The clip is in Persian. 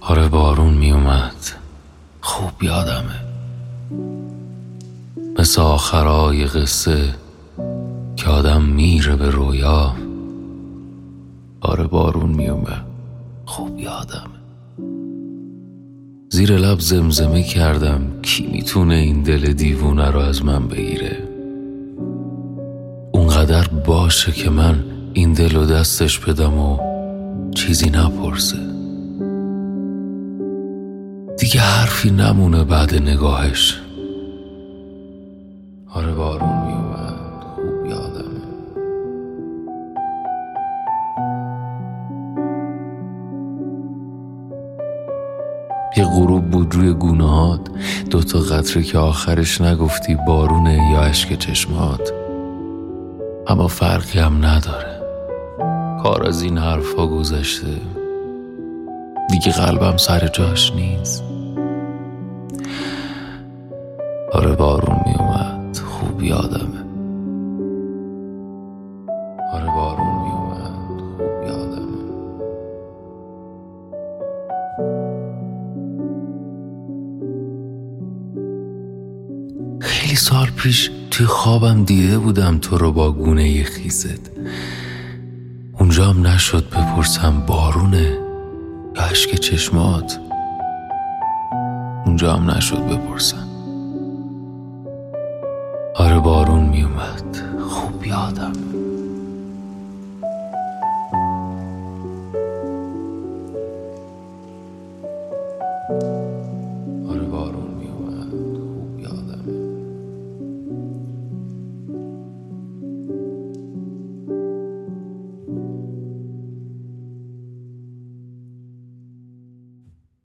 آره بارون میومد. خوب یادمه. مثل آخرای قصه که آدم میره به رویا. آره بارون میومد. خوب یادمه. زیر لب زمزمه کردم کی می‌تونه این دل دیوونه رو از من بگیره. اونقدر باشه که من این دل و دستش بدم و چیزی نپرسه. دیگه حرفی نمونه بعد نگاهش. آره بارون میومد خوب یادمه. یه غروب بود روی گونهات دوتا قطره که آخرش نگفتی بارونه یا اشک چشمات. اما فرقی هم نداره. کار از این حرفا گذشته. دیگه قلبم سر جاش نیست. آره بارون میومد خوب یادمه. آره بارون میومد خوب یادمه. خیلی سال پیش توی خوابم دیده بودم تو رو با گونه خیزت. اونجام نشد بپرسم بارونه یا عشق چشمات. اونجام نشد بپرسم. آره بارون میومد. خوب یادم.